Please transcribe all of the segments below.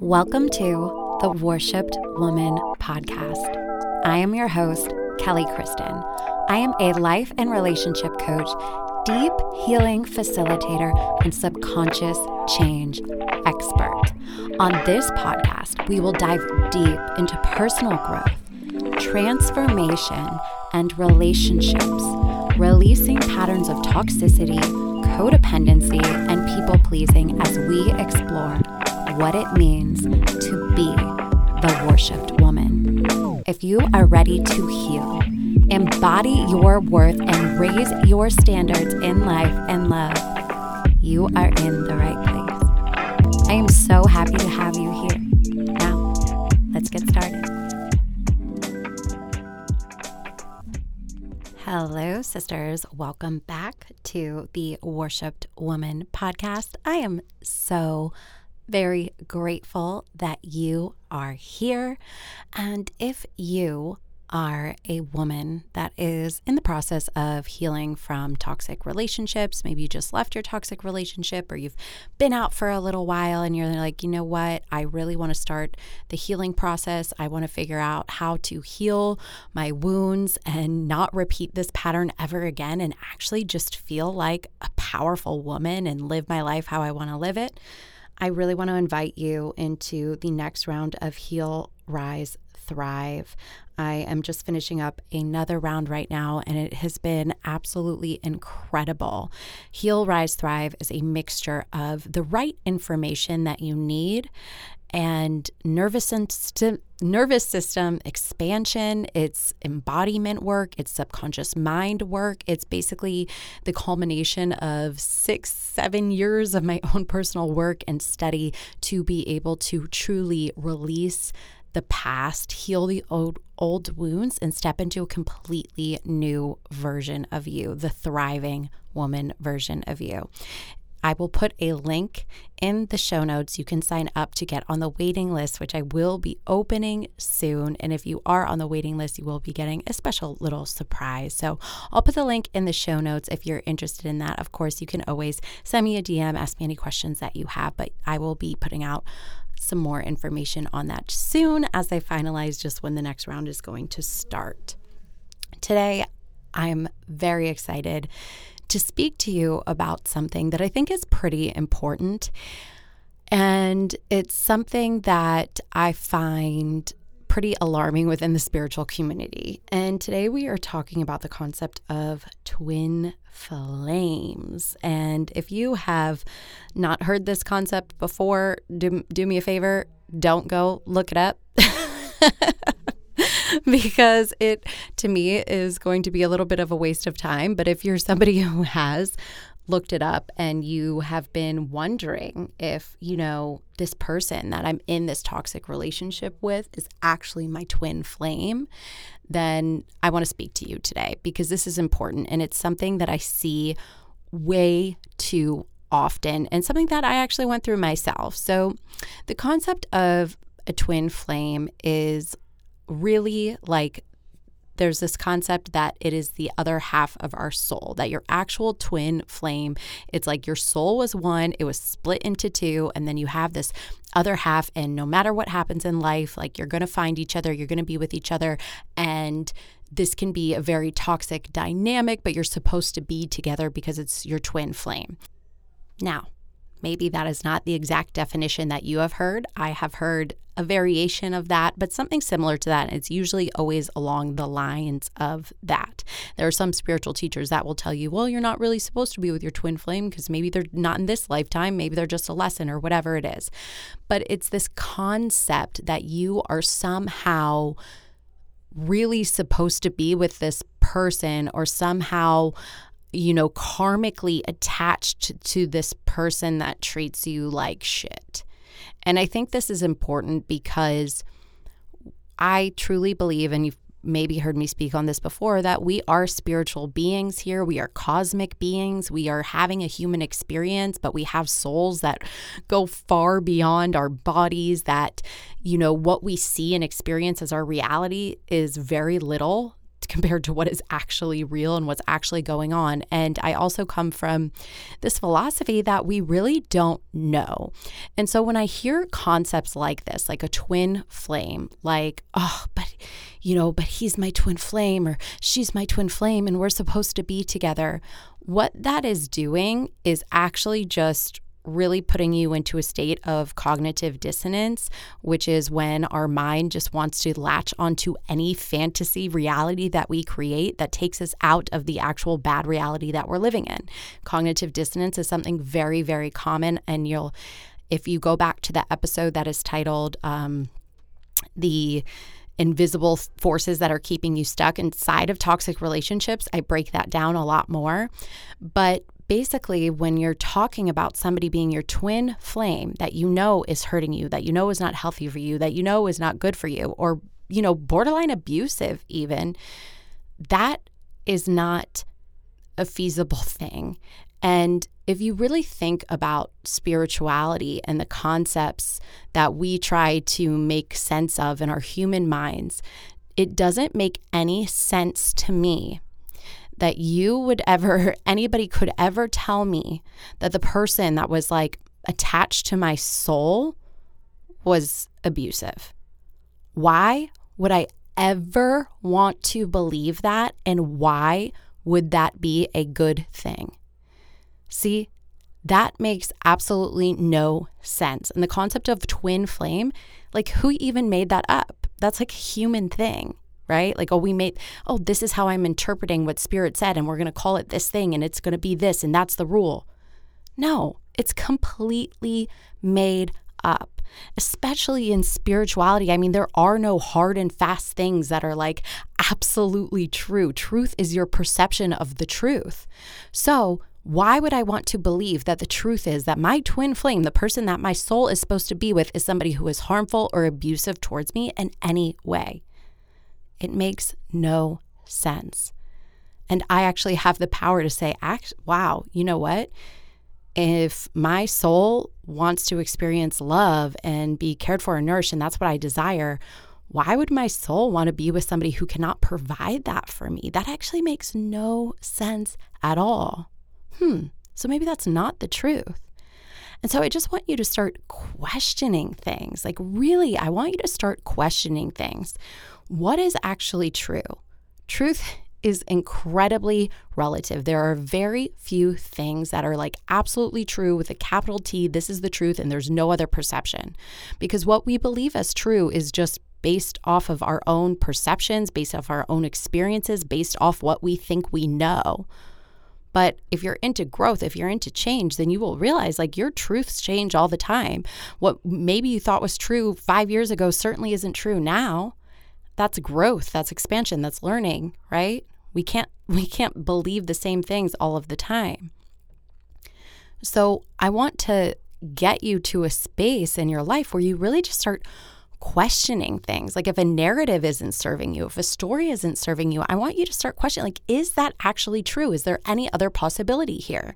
Welcome to the Worshipped Woman podcast. I am your host, Kelly Kristin. I am a life and relationship coach, deep healing facilitator, and subconscious change expert. On this podcast, we will dive deep into personal growth, transformation, and relationships, releasing patterns of toxicity, codependency, and people pleasing as we explore what it means to be the worshipped woman. If you are ready to heal, embody your worth, and raise your standards in life and love, you are in the right place. I am so happy to have you here. Now, let's get started. Hello, sisters. Welcome back to the Worshipped Woman podcast. I am so very grateful that you are here. And if you are a woman that is in the process of healing from toxic relationships. Maybe you just left your toxic relationship or you've been out for a little while and you're like, you know what? I really want to start the healing process. I want to figure out how to heal my wounds and not repeat this pattern ever again and actually just feel like a powerful woman and live my life how I want to live it. I really want to invite you into the next round of Heal, Rise, Thrive. I am just finishing up another round right now, and it has been absolutely incredible. Heal, Rise, Thrive is a mixture of the right information that you need and nervous system, nervous system expansion, it's embodiment work, it's subconscious mind work. It's basically the culmination of six, seven years of my own personal work and study to be able to truly release the past, heal the old old wounds and step into a completely new version of you, the thriving woman version of you. I will put a link in the show notes. You can sign up to get on the waiting list, which I will be opening soon. And if you are on the waiting list, you will be getting a special little surprise. So I'll put the link in the show notes if you're interested in that. Of course, you can always send me a DM, ask me any questions that you have, but I will be putting out some more information on that soon as I finalize just when the next round is going to start. Today, I'm very excited to speak to you about something that I think is pretty important. And it's something that I find pretty alarming within the spiritual community. And today we are talking about the concept of twin flames. And if you have not heard this concept before, do, do me a favor, don't go look it up. because it to me is going to be a little bit of a waste of time. But if you're somebody who has looked it up and you have been wondering if, you know, this person that I'm in this toxic relationship with is actually my twin flame, then I want to speak to you today because this is important and it's something that I see way too often and something that I actually went through myself. So, the concept of a twin flame is really like there's this concept that it is the other half of our soul, that your actual twin flame, it's like your soul was one, it was split into two, and then you have this other half. And no matter what happens in life, like you're going to find each other, you're going to be with each other. And this can be a very toxic dynamic, but you're supposed to be together because it's your twin flame. Now, Maybe that is not the exact definition that you have heard. I have heard a variation of that, but something similar to that. It's usually always along the lines of that. There are some spiritual teachers that will tell you, well, you're not really supposed to be with your twin flame because maybe they're not in this lifetime, maybe they're just a lesson or whatever it is. But it's this concept that you are somehow really supposed to be with this person or somehow you know, karmically attached to this person that treats you like shit. And I think this is important because I truly believe, and you've maybe heard me speak on this before, that we are spiritual beings here. We are cosmic beings. We are having a human experience, but we have souls that go far beyond our bodies, that, you know, what we see and experience as our reality is very little compared to what is actually real and what's actually going on. And I also come from this philosophy that we really don't know. And so when I hear concepts like this, like a twin flame, like, oh, but you know, but he's my twin flame or she's my twin flame and we're supposed to be together. What that is doing is actually just really putting you into a state of cognitive dissonance, which is when our mind just wants to latch onto any fantasy reality that we create that takes us out of the actual bad reality that we're living in. Cognitive dissonance is something very, very common. And you'll, if you go back to the episode that is titled, um, the invisible forces that are keeping you stuck inside of toxic relationships. I break that down a lot more. But basically, when you're talking about somebody being your twin flame that you know is hurting you, that you know is not healthy for you, that you know is not good for you, or, you know, borderline abusive, even, that is not a feasible thing. And if you really think about spirituality and the concepts that we try to make sense of in our human minds, it doesn't make any sense to me that you would ever, anybody could ever tell me that the person that was like attached to my soul was abusive. Why would I ever want to believe that? And why would that be a good thing? See, that makes absolutely no sense. And the concept of twin flame, like who even made that up? That's like a human thing right? Like, oh, we made, oh, this is how I'm interpreting what Spirit said, and we're going to call it this thing, and it's going to be this, and that's the rule. No, it's completely made up, especially in spirituality. I mean, there are no hard and fast things that are like absolutely true. Truth is your perception of the truth. So, why would I want to believe that the truth is that my twin flame, the person that my soul is supposed to be with, is somebody who is harmful or abusive towards me in any way? It makes no sense. And I actually have the power to say, wow, you know what? If my soul wants to experience love and be cared for and nourished, and that's what I desire, why would my soul want to be with somebody who cannot provide that for me? That actually makes no sense at all. Hmm, so maybe that's not the truth. And so I just want you to start questioning things. Like, really, I want you to start questioning things what is actually true? Truth is incredibly relative. There are very few things that are like absolutely true with a capital T. This is the truth, and there's no other perception. Because what we believe as true is just based off of our own perceptions, based off our own experiences, based off what we think we know. But if you're into growth, if you're into change, then you will realize like your truths change all the time. What maybe you thought was true five years ago certainly isn't true now that's growth, that's expansion, that's learning, right? We can't we can't believe the same things all of the time. So, I want to get you to a space in your life where you really just start questioning things. Like if a narrative isn't serving you, if a story isn't serving you, I want you to start questioning like is that actually true? Is there any other possibility here?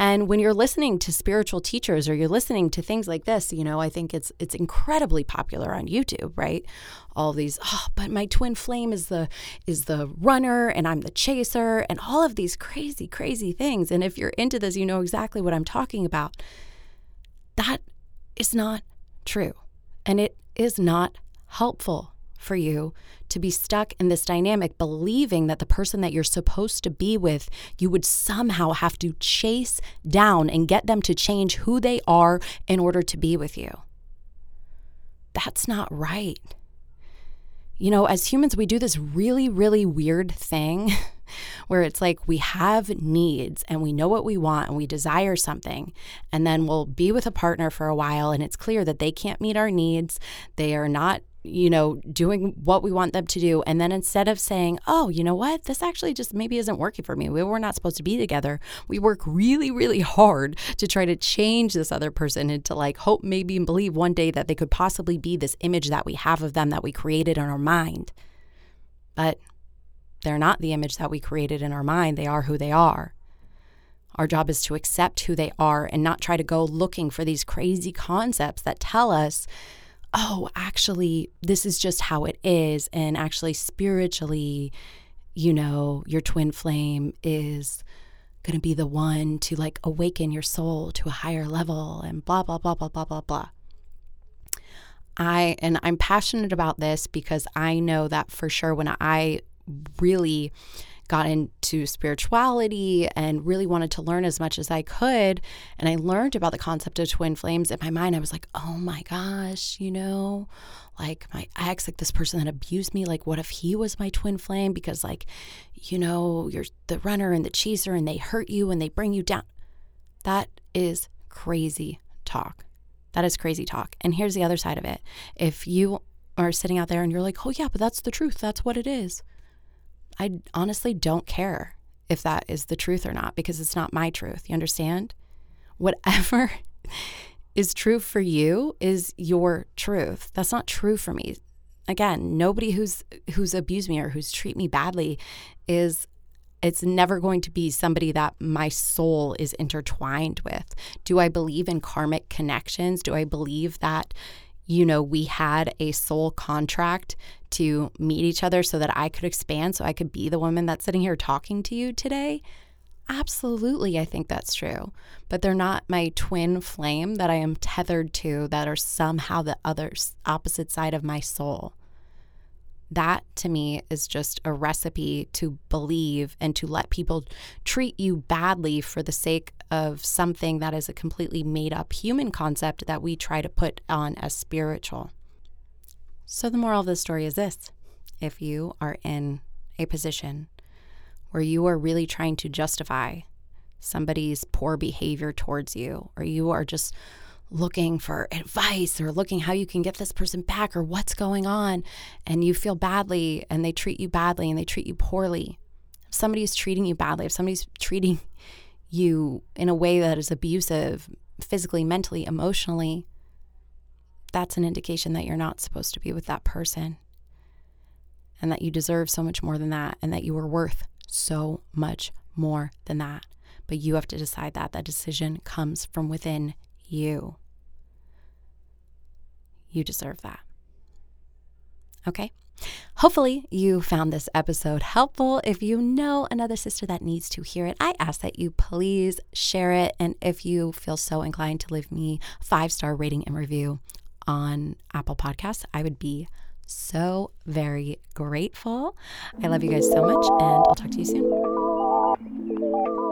And when you're listening to spiritual teachers or you're listening to things like this, you know, I think it's it's incredibly popular on YouTube, right? All these, oh, but my twin flame is the is the runner and I'm the chaser and all of these crazy crazy things. And if you're into this, you know exactly what I'm talking about. That is not true. And it is not helpful for you to be stuck in this dynamic, believing that the person that you're supposed to be with, you would somehow have to chase down and get them to change who they are in order to be with you. That's not right. You know, as humans, we do this really, really weird thing where it's like we have needs and we know what we want and we desire something. And then we'll be with a partner for a while and it's clear that they can't meet our needs. They are not you know, doing what we want them to do. And then instead of saying, oh, you know what, this actually just maybe isn't working for me, we were not supposed to be together, we work really, really hard to try to change this other person into like hope, maybe, and believe one day that they could possibly be this image that we have of them that we created in our mind. But they're not the image that we created in our mind, they are who they are. Our job is to accept who they are and not try to go looking for these crazy concepts that tell us oh, actually, this is just how it is. And actually, spiritually, you know, your twin flame is going to be the one to like awaken your soul to a higher level and blah, blah, blah, blah, blah, blah, blah. I, and I'm passionate about this because I know that for sure when I really got into spirituality and really wanted to learn as much as I could. And I learned about the concept of twin flames. In my mind, I was like, oh my gosh, you know, like my ex, like this person that abused me, like what if he was my twin flame? Because, like, you know, you're the runner and the chaser and they hurt you and they bring you down. That is crazy talk. That is crazy talk. And here's the other side of it. If you are sitting out there and you're like, oh, yeah, but that's the truth, that's what it is. I honestly don't care if that is the truth or not because it's not my truth. You understand? Whatever is true for you is your truth. That's not true for me. Again, nobody who's who's abused me or who's treated me badly is it's never going to be somebody that my soul is intertwined with. Do I believe in karmic connections? Do I believe that you know, we had a soul contract to meet each other so that I could expand, so I could be the woman that's sitting here talking to you today? Absolutely, I think that's true. But they're not my twin flame that I am tethered to that are somehow the other opposite side of my soul. That to me is just a recipe to believe and to let people treat you badly for the sake of something that is a completely made up human concept that we try to put on as spiritual. So, the moral of the story is this. If you are in a position where you are really trying to justify somebody's poor behavior towards you, or you are just looking for advice or looking how you can get this person back or what's going on and you feel badly and they treat you badly and they treat you poorly if somebody's treating you badly if somebody's treating you in a way that is abusive physically mentally emotionally that's an indication that you're not supposed to be with that person and that you deserve so much more than that and that you are worth so much more than that but you have to decide that that decision comes from within you. You deserve that. Okay? Hopefully, you found this episode helpful. If you know another sister that needs to hear it, I ask that you please share it. And if you feel so inclined to leave me a five star rating and review on Apple Podcasts, I would be so very grateful. I love you guys so much, and I'll talk to you soon.